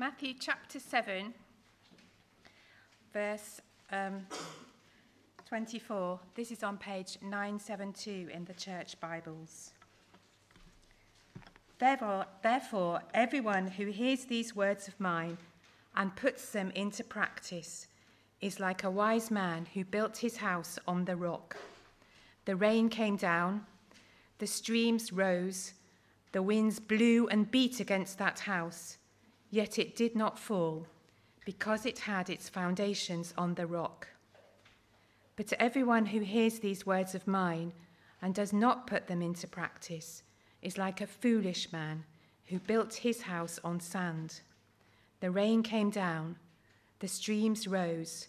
Matthew chapter 7, verse um, 24. This is on page 972 in the church Bibles. Therefore, therefore, everyone who hears these words of mine and puts them into practice is like a wise man who built his house on the rock. The rain came down, the streams rose, the winds blew and beat against that house, yet it did not fall, because it had its foundations on the rock. But to everyone who hears these words of mine and does not put them into practice is like a foolish man who built his house on sand. The rain came down, the streams rose,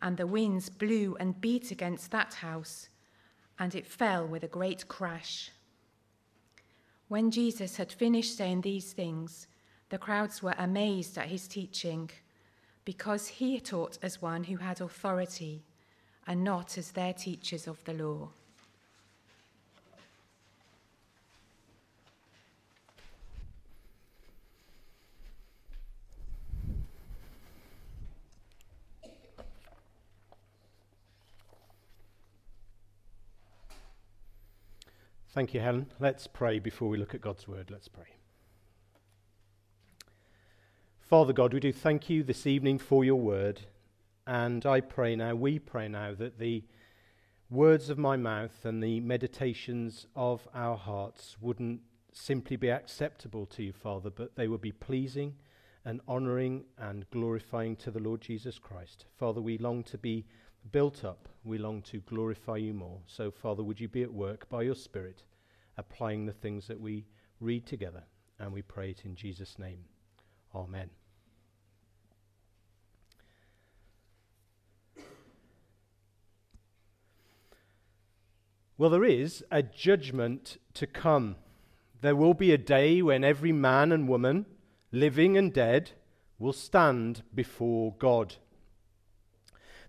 and the winds blew and beat against that house, and it fell with a great crash. When Jesus had finished saying these things, the crowds were amazed at his teaching, because he taught as one who had authority, and not as their teachers of the law. Thank you, Helen. Let's pray before we look at God's word. Let's pray. Father God, we do thank you this evening for your word. And I pray now, we pray now, that the words of my mouth and the meditations of our hearts wouldn't simply be acceptable to you, Father, but they would be pleasing and honoring and glorifying to the Lord Jesus Christ. Father, we long to be built up, we long to glorify you more. So, Father, would you be at work by your Spirit, applying the things that we read together? And we pray it in Jesus' name. Amen. Well, there is a judgment to come. There will be a day when every man and woman, living and dead, will stand before God.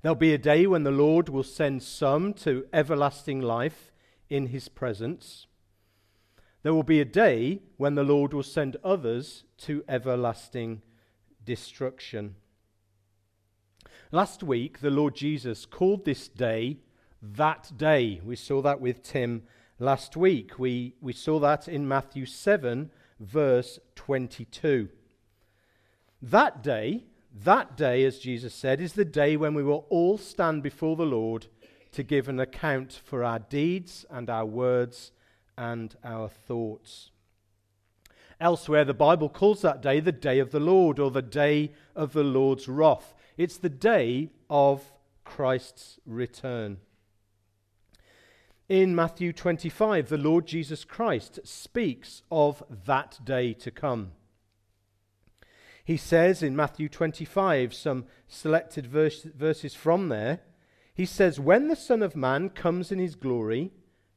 There'll be a day when the Lord will send some to everlasting life in his presence. There will be a day when the Lord will send others to everlasting destruction. Last week, the Lord Jesus called this day that day. We saw that with Tim last week. We, we saw that in Matthew 7, verse 22. That day, that day, as Jesus said, is the day when we will all stand before the Lord to give an account for our deeds and our words and our thoughts. Elsewhere, the Bible calls that day the day of the Lord or the day of the Lord's wrath. It's the day of Christ's return. In Matthew 25, the Lord Jesus Christ speaks of that day to come. He says in Matthew 25, some selected verse, verses from there, he says, When the Son of Man comes in his glory,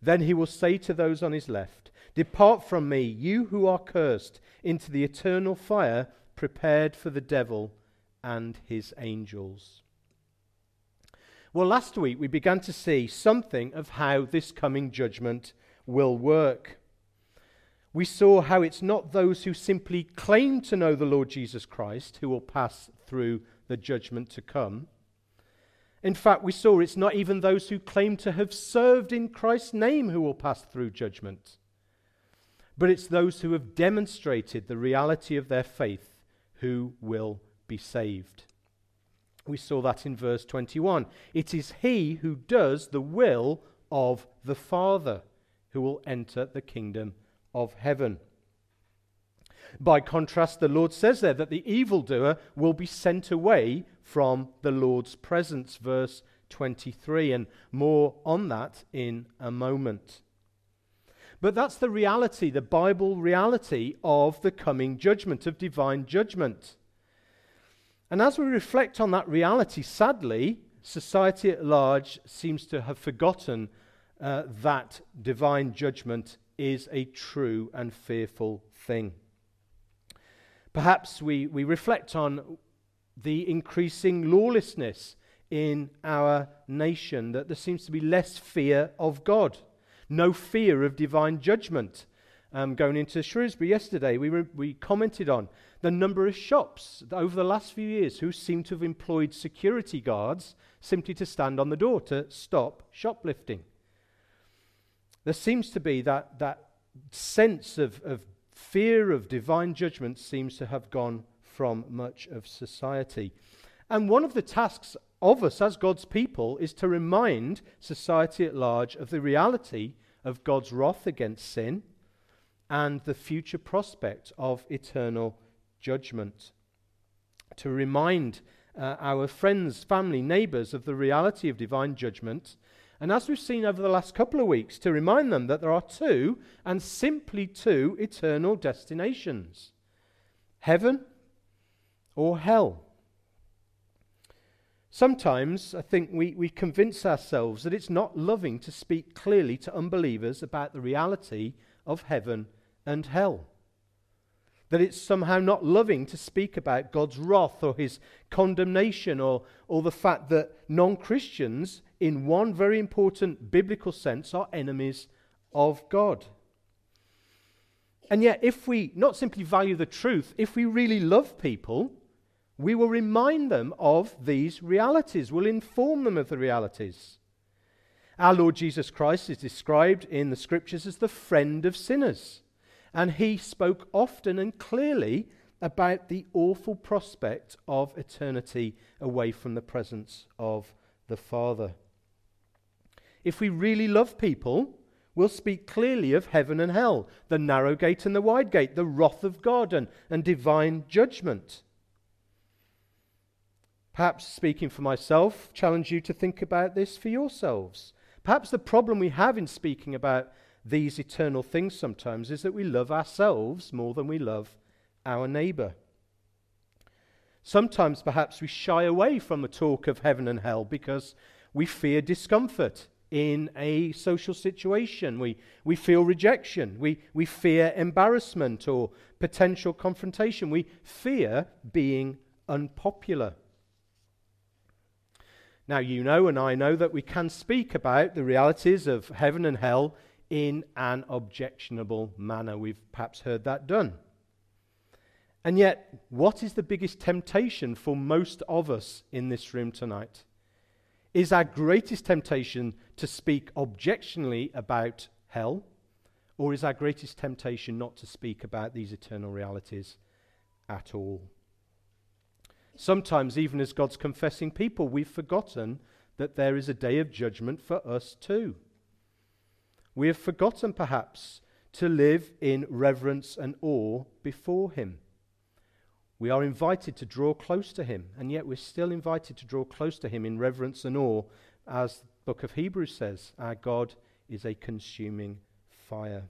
Then he will say to those on his left, Depart from me, you who are cursed, into the eternal fire prepared for the devil and his angels. Well, last week we began to see something of how this coming judgment will work we saw how it's not those who simply claim to know the Lord Jesus Christ who will pass through the judgment to come. In fact, we saw it's not even those who claim to have served in Christ's name who will pass through judgment, but it's those who have demonstrated the reality of their faith who will be saved. We saw that in verse 21. It is he who does the will of the Father who will enter the kingdom of heaven. By contrast, the Lord says there that the evildoer will be sent away from the Lord's presence, verse 23, and more on that in a moment. But that's the reality, the Bible reality of the coming judgment, of divine judgment. And as we reflect on that reality, sadly, society at large seems to have forgotten uh, that divine judgment is a true and fearful thing. Perhaps we, we reflect on the increasing lawlessness in our nation, that there seems to be less fear of God, no fear of divine judgment. Um, going into Shrewsbury yesterday, we, re- we commented on the number of shops over the last few years who seem to have employed security guards simply to stand on the door to stop shoplifting. There seems to be that, that sense of, of fear of divine judgment seems to have gone from much of society. And one of the tasks of us as God's people is to remind society at large of the reality of God's wrath against sin and the future prospect of eternal judgment. To remind uh, our friends, family, neighbours of the reality of divine judgment. And as we've seen over the last couple of weeks, to remind them that there are two, and simply two, eternal destinations heaven or hell. Sometimes I think we, we convince ourselves that it's not loving to speak clearly to unbelievers about the reality of heaven and hell. That it's somehow not loving to speak about God's wrath or his condemnation or, or the fact that non Christians, in one very important biblical sense, are enemies of God. And yet, if we not simply value the truth, if we really love people, we will remind them of these realities, we'll inform them of the realities. Our Lord Jesus Christ is described in the scriptures as the friend of sinners, and he spoke often and clearly about the awful prospect of eternity away from the presence of the Father. If we really love people, we'll speak clearly of heaven and hell, the narrow gate and the wide gate, the wrath of God and, and divine judgment. Perhaps speaking for myself, challenge you to think about this for yourselves. Perhaps the problem we have in speaking about these eternal things sometimes is that we love ourselves more than we love our neighbour. Sometimes perhaps we shy away from the talk of heaven and hell because we fear discomfort in a social situation. We, we feel rejection. We, we fear embarrassment or potential confrontation. We fear being unpopular. Now, you know, and I know that we can speak about the realities of heaven and hell in an objectionable manner. We've perhaps heard that done. And yet, what is the biggest temptation for most of us in this room tonight? Is our greatest temptation to speak objectionally about hell? Or is our greatest temptation not to speak about these eternal realities at all? Sometimes, even as God's confessing people, we've forgotten that there is a day of judgment for us too. We have forgotten, perhaps, to live in reverence and awe before Him. We are invited to draw close to Him, and yet we're still invited to draw close to Him in reverence and awe, as the book of Hebrews says, Our God is a consuming fire.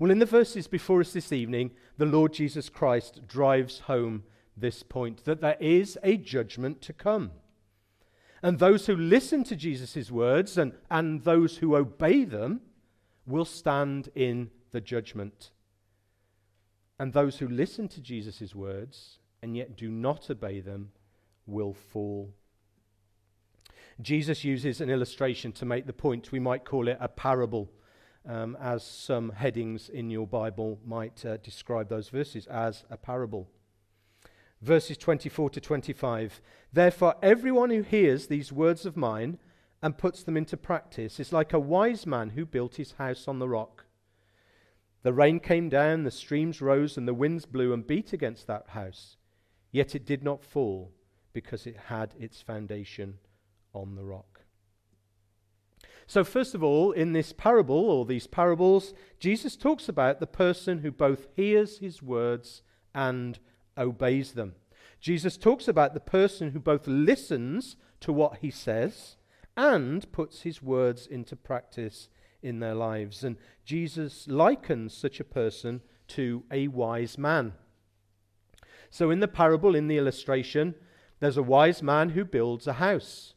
Well, in the verses before us this evening, the Lord Jesus Christ drives home this point that there is a judgment to come. And those who listen to Jesus' words and, and those who obey them will stand in the judgment. And those who listen to Jesus' words and yet do not obey them will fall. Jesus uses an illustration to make the point. We might call it a parable, um, as some headings in your Bible might uh, describe those verses as a parable verses 24 to 25. Therefore, everyone who hears these words of mine and puts them into practice is like a wise man who built his house on the rock. The rain came down, the streams rose, and the winds blew and beat against that house. Yet it did not fall because it had its foundation on the rock. So, first of all, in this parable or these parables, Jesus talks about the person who both hears his words and obeys them. Jesus talks about the person who both listens to what he says and puts his words into practice in their lives. And Jesus likens such a person to a wise man. So, in the parable, in the illustration, there's a wise man who builds a house.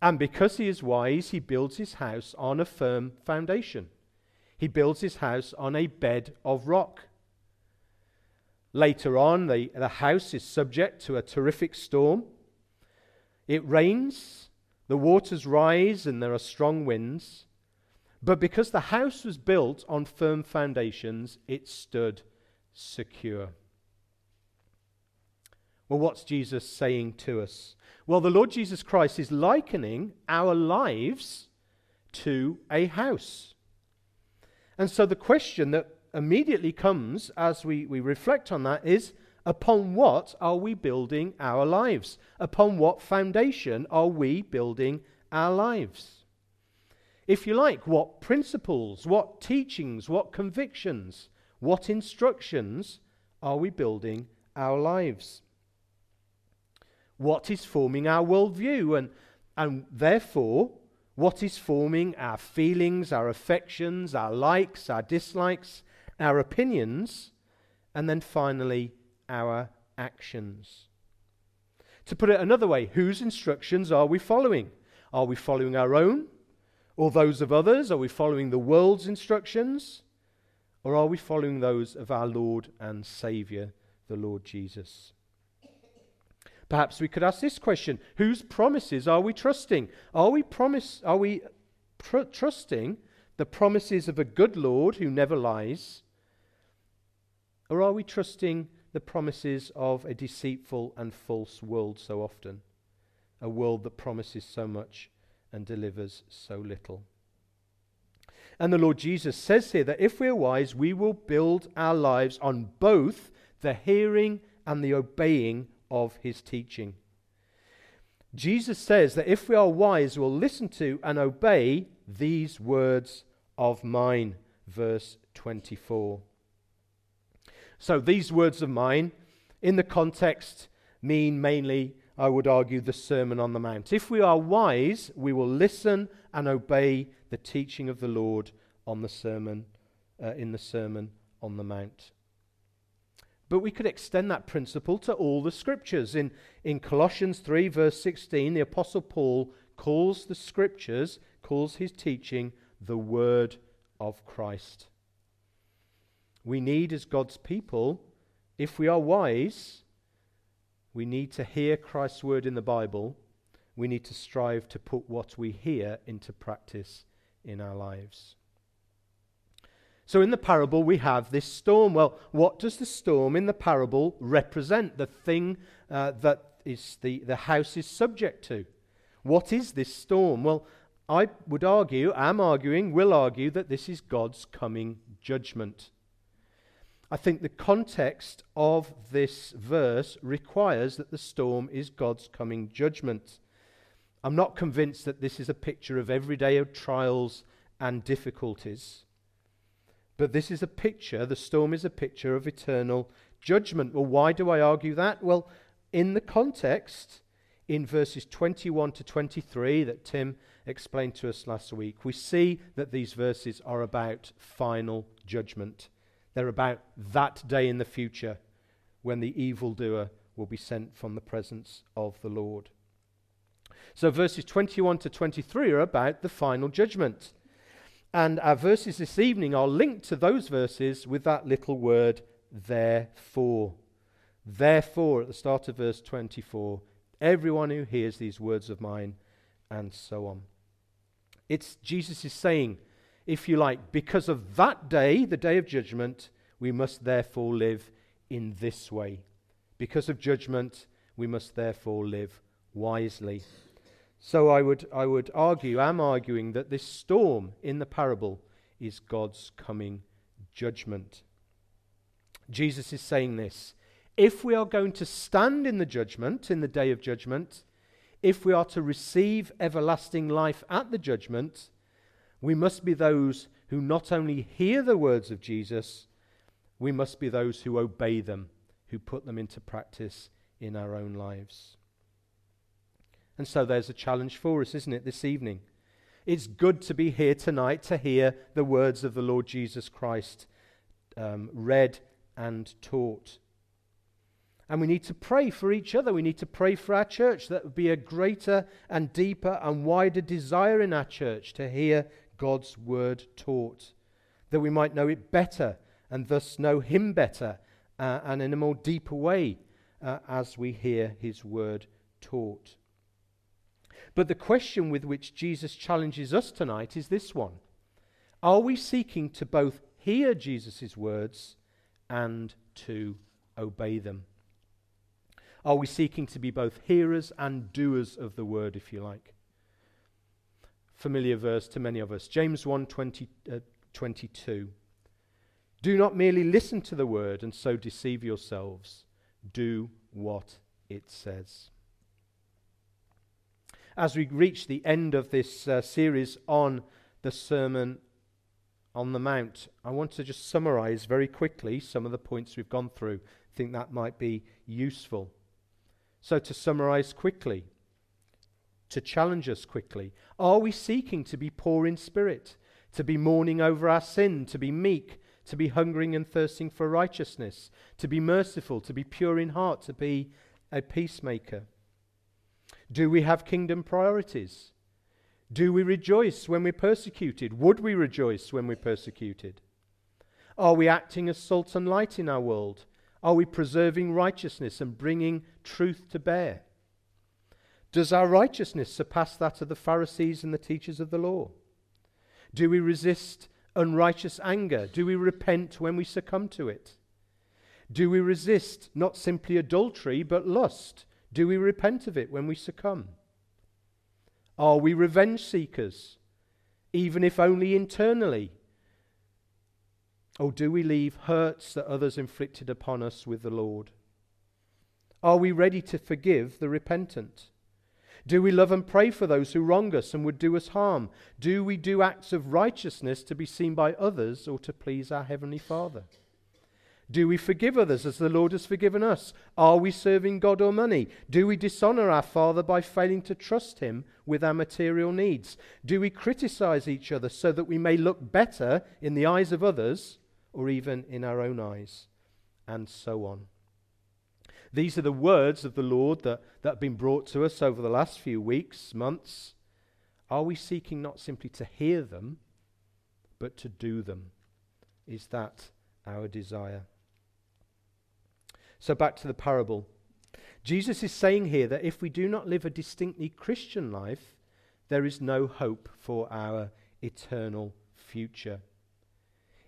And because he is wise, he builds his house on a firm foundation. He builds his house on a bed of rock. Later on, the, the house is subject to a terrific storm. It rains, the waters rise, and there are strong winds. But because the house was built on firm foundations, it stood secure. Well, what's Jesus saying to us? Well, the Lord Jesus Christ is likening our lives to a house. And so the question that immediately comes as we, we reflect on that is upon what are we building our lives? Upon what foundation are we building our lives? If you like, what principles, what teachings, what convictions, what instructions are we building our lives? What is forming our worldview? And, and therefore, what is forming our feelings, our affections, our likes, our dislikes, our opinions, and then finally, our actions. To put it another way, whose instructions are we following? Are we following our own or those of others? Are we following the world's instructions? Or are we following those of our Lord and Saviour, the Lord Jesus? Perhaps we could ask this question Whose promises are we trusting? Are we, promise, are we trusting the promises of a good Lord who never lies? Or are we trusting the promises of a deceitful and false world so often? A world that promises so much and delivers so little. And the Lord Jesus says here that if we're wise, we will build our lives on both the hearing and the obeying of his teaching. Jesus says that if we are wise, we'll listen to and obey these words of mine. Verse 24. So these words of mine, in the context, mean mainly I would argue, the Sermon on the Mount. If we are wise, we will listen and obey the teaching of the Lord on the sermon, uh, in the Sermon on the Mount. But we could extend that principle to all the scriptures. In, in Colossians 3, verse 16, the Apostle Paul calls the scriptures, calls his teaching, the Word of Christ. We need, as God's people, if we are wise, we need to hear Christ's word in the Bible. We need to strive to put what we hear into practice in our lives. So, in the parable, we have this storm. Well, what does the storm in the parable represent? The thing uh, that is the, the house is subject to. What is this storm? Well, I would argue, am arguing, will argue that this is God's coming judgment. I think the context of this verse requires that the storm is God's coming judgment. I'm not convinced that this is a picture of everyday trials and difficulties. But this is a picture, the storm is a picture of eternal judgment. Well, why do I argue that? Well, in the context, in verses 21 to 23 that Tim explained to us last week, we see that these verses are about final judgment. They're about that day in the future when the evildoer will be sent from the presence of the Lord. So, verses 21 to 23 are about the final judgment. And our verses this evening are linked to those verses with that little word, therefore. Therefore, at the start of verse 24, everyone who hears these words of mine, and so on. It's Jesus is saying, if you like, because of that day, the day of judgment, we must therefore live in this way. Because of judgment, we must therefore live wisely. So I would, I would argue, am arguing, that this storm in the parable is God's coming judgment. Jesus is saying this. If we are going to stand in the judgment, in the day of judgment, if we are to receive everlasting life at the judgment, we must be those who not only hear the words of Jesus, we must be those who obey them, who put them into practice in our own lives. And so there's a challenge for us, isn't it, this evening? It's good to be here tonight to hear the words of the Lord Jesus Christ um, read and taught. And we need to pray for each other. We need to pray for our church. That would be a greater and deeper and wider desire in our church to hear God's word taught, that we might know it better and thus know Him better uh, and in a more deeper way uh, as we hear His word taught. But the question with which Jesus challenges us tonight is this one Are we seeking to both hear Jesus' words and to obey them? Are we seeking to be both hearers and doers of the word, if you like? Familiar verse to many of us. James 1 20, uh, 22. Do not merely listen to the word and so deceive yourselves. Do what it says. As we reach the end of this uh, series on the Sermon on the Mount, I want to just summarize very quickly some of the points we've gone through. I think that might be useful. So, to summarize quickly, to challenge us quickly, are we seeking to be poor in spirit, to be mourning over our sin, to be meek, to be hungering and thirsting for righteousness, to be merciful, to be pure in heart, to be a peacemaker? Do we have kingdom priorities? Do we rejoice when we're persecuted? Would we rejoice when we're persecuted? Are we acting as salt and light in our world? Are we preserving righteousness and bringing truth to bear? Does our righteousness surpass that of the Pharisees and the teachers of the law? Do we resist unrighteous anger? Do we repent when we succumb to it? Do we resist not simply adultery, but lust? Do we repent of it when we succumb? Are we revenge seekers, even if only internally? Or do we leave hurts that others inflicted upon us with the Lord? Are we ready to forgive the repentant? Do we love and pray for those who wrong us and would do us harm? Do we do acts of righteousness to be seen by others or to please our Heavenly Father? Do we forgive others as the Lord has forgiven us? Are we serving God or money? Do we dishonor our Father by failing to trust Him with our material needs? Do we criticize each other so that we may look better in the eyes of others or even in our own eyes? And so on. These are the words of the Lord that, that have been brought to us over the last few weeks, months. Are we seeking not simply to hear them, but to do them? Is that our desire? So, back to the parable. Jesus is saying here that if we do not live a distinctly Christian life, there is no hope for our eternal future.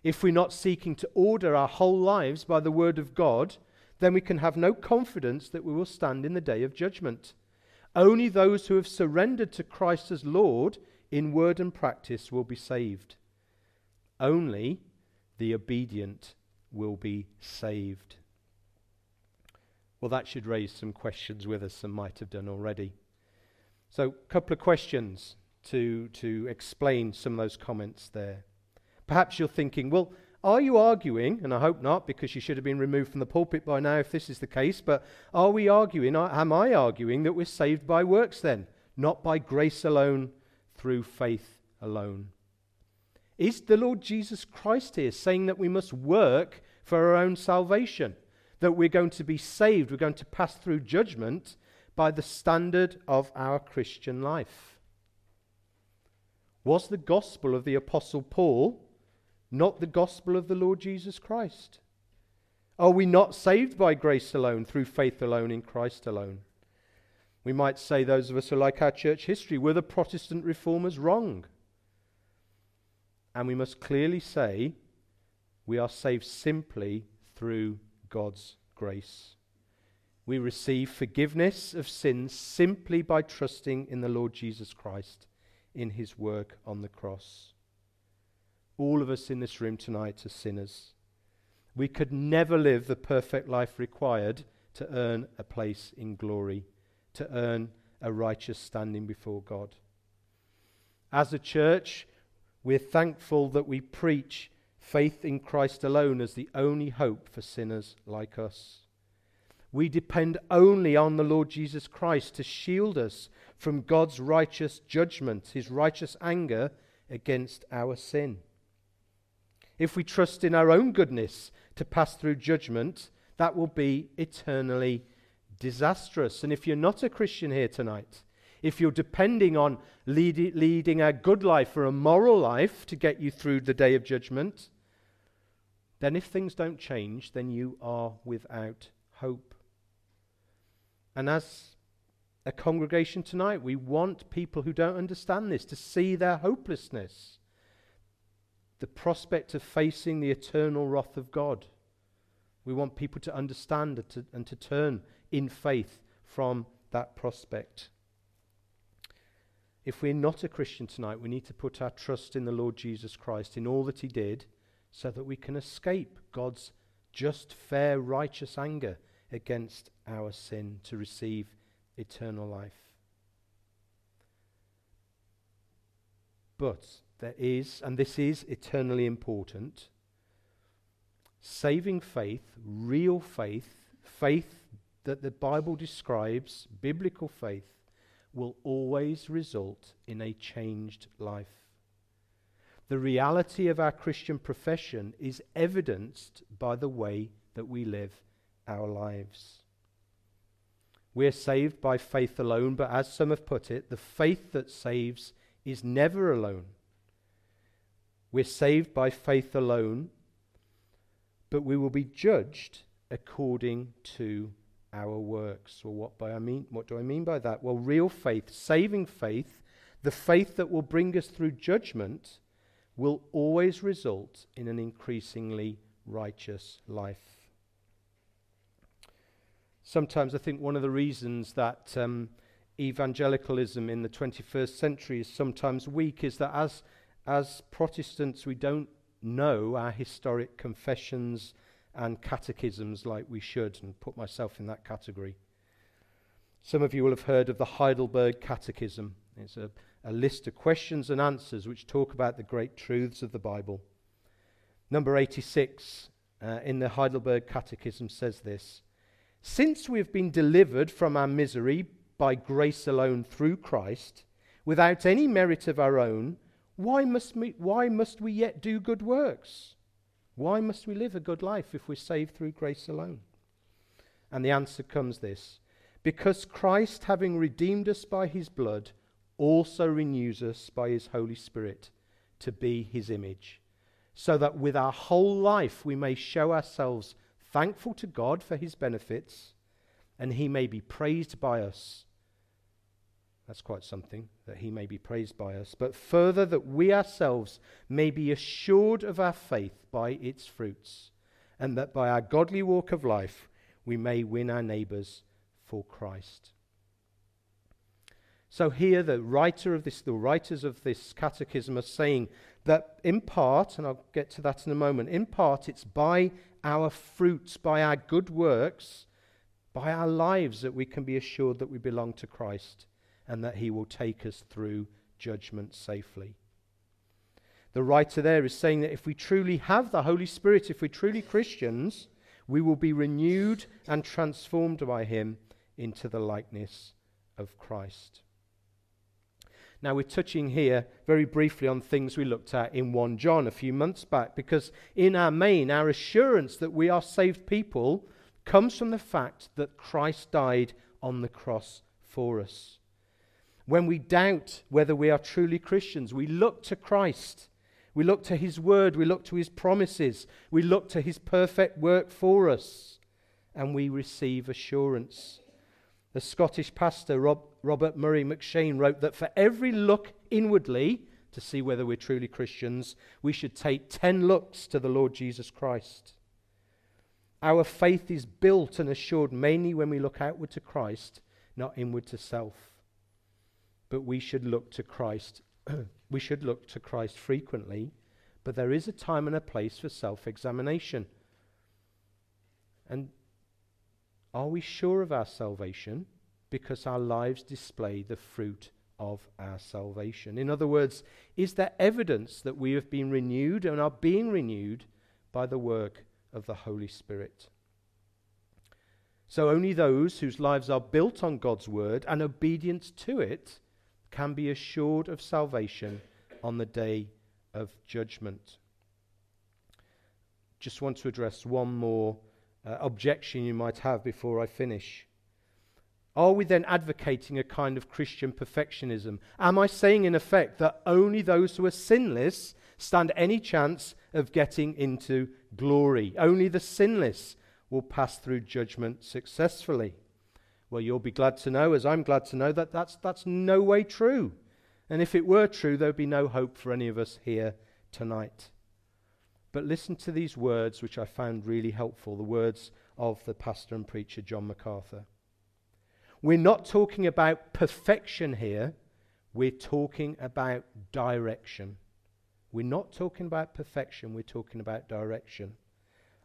If we're not seeking to order our whole lives by the Word of God, then we can have no confidence that we will stand in the day of judgment. Only those who have surrendered to Christ as Lord in word and practice will be saved. Only the obedient will be saved. Well, that should raise some questions with us and might have done already. So, a couple of questions to, to explain some of those comments there. Perhaps you're thinking, well, are you arguing, and I hope not, because you should have been removed from the pulpit by now if this is the case, but are we arguing, am I arguing that we're saved by works then, not by grace alone, through faith alone? Is the Lord Jesus Christ here saying that we must work for our own salvation? That we're going to be saved, we're going to pass through judgment by the standard of our Christian life? Was the gospel of the Apostle Paul not the gospel of the Lord Jesus Christ? Are we not saved by grace alone, through faith alone, in Christ alone? We might say, those of us who like our church history, were the Protestant reformers wrong? And we must clearly say, we are saved simply through God's grace. We receive forgiveness of sins simply by trusting in the Lord Jesus Christ in his work on the cross. All of us in this room tonight are sinners. We could never live the perfect life required to earn a place in glory, to earn a righteous standing before God. As a church, we're thankful that we preach faith in Christ alone as the only hope for sinners like us. We depend only on the Lord Jesus Christ to shield us from God's righteous judgment, his righteous anger against our sin. If we trust in our own goodness to pass through judgment, that will be eternally disastrous. And if you're not a Christian here tonight, if you're depending on lead, leading a good life or a moral life to get you through the day of judgment, then if things don't change, then you are without hope. And as a congregation tonight, we want people who don't understand this to see their hopelessness, the prospect of facing the eternal wrath of God. We want people to understand and to, and to turn in faith from that prospect. If we're not a Christian tonight, we need to put our trust in the Lord Jesus Christ, in all that He did, so that we can escape God's just, fair, righteous anger against our sin to receive eternal life. But there is, and this is eternally important, saving faith, real faith, faith that the Bible describes, biblical faith, will always result in a changed life. The reality of our Christian profession is evidenced by the way that we live our lives. We're saved by faith alone, but as some have put it, the faith that saves is never alone. We're saved by faith alone, but we will be judged according to our works. Well, what, by I mean, what do I mean by that? Well, real faith, saving faith, the faith that will bring us through judgment, will always result in an increasingly righteous life. Sometimes I think one of the reasons that um, evangelicalism in the 21st century is sometimes weak is that as, as Protestants we don't know our historic confessions and catechisms like we should, and put myself in that category. Some of you will have heard of the Heidelberg Catechism. It's a, a list of questions and answers which talk about the great truths of the Bible. Number 86 uh, in the Heidelberg Catechism says this Since we have been delivered from our misery by grace alone through Christ, without any merit of our own, why must we, why must we yet do good works? Why must we live a good life if we're saved through grace alone? And the answer comes this because Christ, having redeemed us by his blood, also renews us by his Holy Spirit to be his image, so that with our whole life we may show ourselves thankful to God for his benefits, and he may be praised by us that's quite something, that he may be praised by us. But further, that we ourselves may be assured of our faith by its fruits, and that by our godly walk of life we may win our neighbours for Christ. So here the writer of this, the writers of this catechism are saying that in part, and I'll get to that in a moment, in part it's by our fruits, by our good works, by our lives that we can be assured that we belong to Christ and that he will take us through judgment safely. The writer there is saying that if we truly have the Holy Spirit, if we're truly Christians, we will be renewed and transformed by him into the likeness of Christ. Now, we're touching here very briefly on things we looked at in 1 John a few months back, because in our main, our assurance that we are saved people comes from the fact that Christ died on the cross for us. When we doubt whether we are truly Christians, we look to Christ. We look to his word. We look to his promises. We look to his perfect work for us. And we receive assurance. The Scottish pastor Rob, Robert Murray M'Cheyne wrote that for every look inwardly to see whether we're truly Christians, we should take 10 looks to the Lord Jesus Christ. Our faith is built and assured mainly when we look outward to Christ, not inward to self but we should look to Christ. we should look to Christ frequently, but there is a time and a place for self examination. And are we sure of our salvation? Because our lives display the fruit of our salvation. In other words, is there evidence that we have been renewed and are being renewed by the work of the Holy Spirit? So only those whose lives are built on God's word and obedience to it can be assured of salvation on the day of judgment. Just want to address one more uh, objection you might have before I finish. Are we then advocating a kind of Christian perfectionism? Am I saying, in effect, that only those who are sinless stand any chance of getting into glory? Only the sinless will pass through judgment successfully? Well, you'll be glad to know, as I'm glad to know, that that's, that's no way true. And if it were true, there would be no hope for any of us here tonight. But listen to these words, which I found really helpful the words of the pastor and preacher John MacArthur. We're not talking about perfection here, we're talking about direction. We're not talking about perfection, we're talking about direction.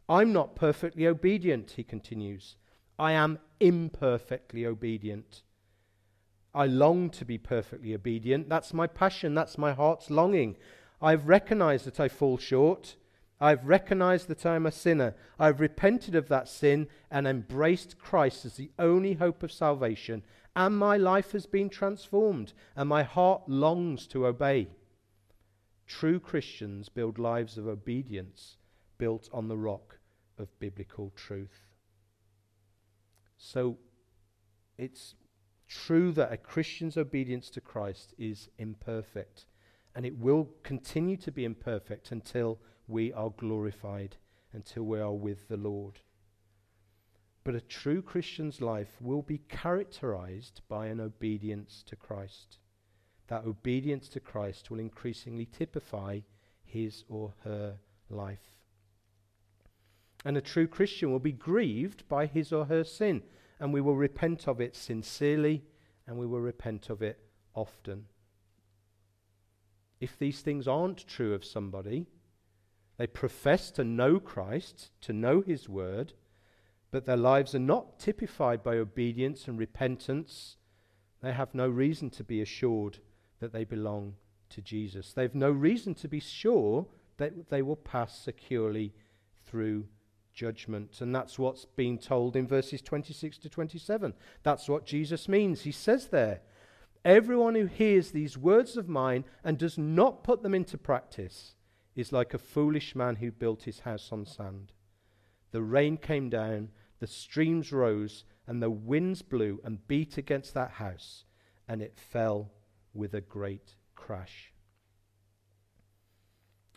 I'm not perfectly obedient, he continues. I am imperfectly obedient. I long to be perfectly obedient. That's my passion, that's my heart's longing. I've recognized that I fall short. I've recognized that I'm a sinner. I've repented of that sin and embraced Christ as the only hope of salvation. And my life has been transformed, and my heart longs to obey. True Christians build lives of obedience built on the rock of biblical truth. So it's true that a Christian's obedience to Christ is imperfect, and it will continue to be imperfect until we are glorified until we are with the Lord. But a true Christian's life will be characterized by an obedience to Christ. That obedience to Christ will increasingly typify his or her life. And a true Christian will be grieved by his or her sin, and we will repent of it sincerely, and we will repent of it often. If these things aren't true of somebody, they profess to know Christ, to know his word, but their lives are not typified by obedience and repentance. They have no reason to be assured that they belong to Jesus. They have no reason to be sure that they will pass securely through judgment. And that's what's being told in verses 26 to 27. That's what Jesus means. He says there, Everyone who hears these words of mine and does not put them into practice is like a foolish man who built his house on sand. The rain came down, the streams rose, and the winds blew and beat against that house, and it fell with a great crash.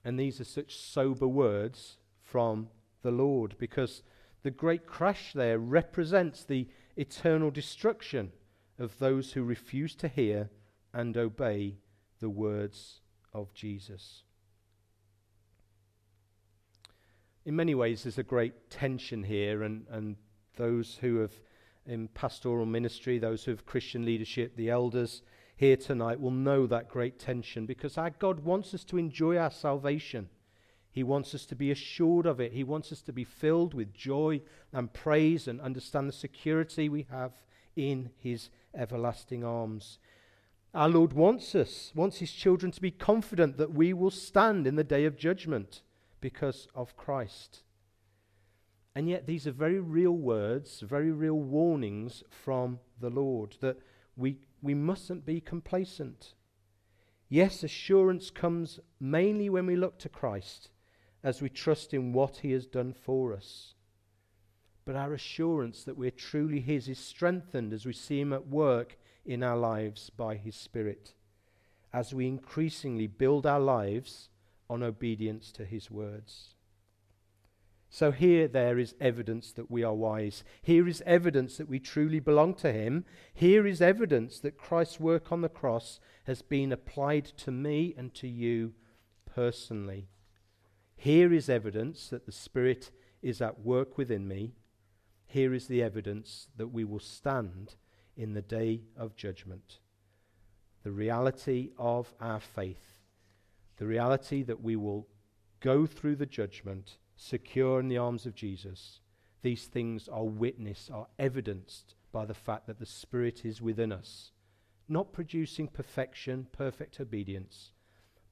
And these are such sober words from the Lord because the great crash there represents the eternal destruction of those who refuse to hear and obey the words of Jesus in many ways, there's a great tension here, and, and those who have in pastoral ministry, those who have Christian leadership, the elders here tonight will know that great tension because our God wants us to enjoy our salvation. He wants us to be assured of it. He wants us to be filled with joy and praise and understand the security we have in His everlasting arms. Our Lord wants us, wants His children to be confident that we will stand in the day of judgment because of Christ. And yet, these are very real words, very real warnings from the Lord that we, we mustn't be complacent. Yes, assurance comes mainly when we look to Christ as we trust in what he has done for us. But our assurance that we're truly his is strengthened as we see him at work in our lives by his Spirit, as we increasingly build our lives on obedience to his words. So here there is evidence that we are wise. Here is evidence that we truly belong to him. Here is evidence that Christ's work on the cross has been applied to me and to you personally. Here is evidence that the Spirit is at work within me. Here is the evidence that we will stand in the day of judgment. The reality of our faith the reality that we will go through the judgment secure in the arms of Jesus, these things are witnessed, are evidenced by the fact that the Spirit is within us, not producing perfection, perfect obedience,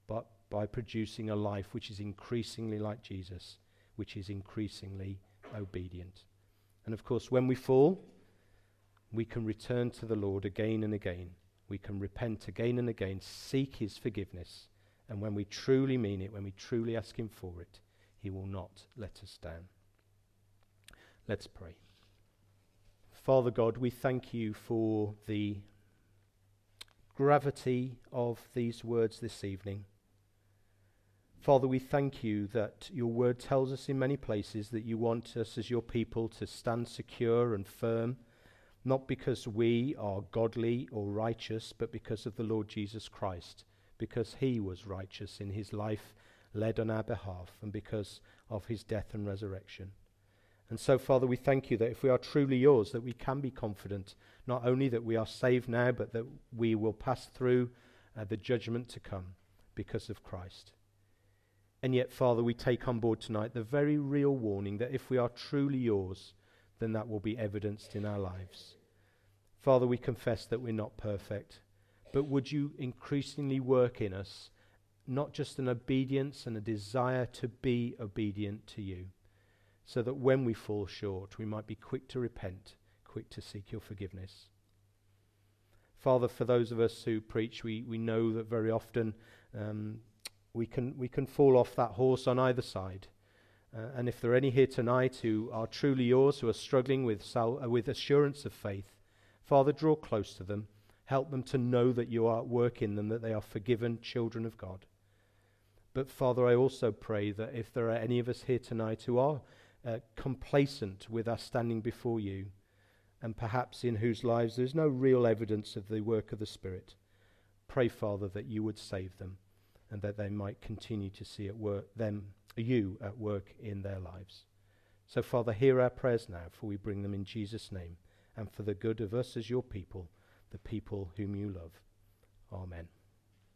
but by producing a life which is increasingly like Jesus, which is increasingly obedient. And of course, when we fall, we can return to the Lord again and again. We can repent again and again, seek his forgiveness. And when we truly mean it, when we truly ask him for it, he will not let us down. Let's pray. Father God, we thank you for the gravity of these words this evening. Father, we thank you that your word tells us in many places that you want us as your people to stand secure and firm, not because we are godly or righteous, but because of the Lord Jesus Christ, because he was righteous in his life led on our behalf, and because of his death and resurrection. And so, Father, we thank you that if we are truly yours, that we can be confident, not only that we are saved now, but that we will pass through uh, the judgment to come because of Christ. And yet, Father, we take on board tonight the very real warning that if we are truly yours, then that will be evidenced in our lives. Father, we confess that we're not perfect, but would you increasingly work in us, not just an obedience and a desire to be obedient to you? so that when we fall short, we might be quick to repent, quick to seek your forgiveness. Father, for those of us who preach, we, we know that very often um, we, can, we can fall off that horse on either side. Uh, and if there are any here tonight who are truly yours, who are struggling with, sal- uh, with assurance of faith, Father, draw close to them. Help them to know that you are at work in them, that they are forgiven children of God. But Father, I also pray that if there are any of us here tonight who are uh, complacent with us standing before you, and perhaps in whose lives there's no real evidence of the work of the Spirit. Pray, Father, that you would save them and that they might continue to see at work them you at work in their lives. So, Father, hear our prayers now, for we bring them in Jesus' name, and for the good of us as your people, the people whom you love. Amen.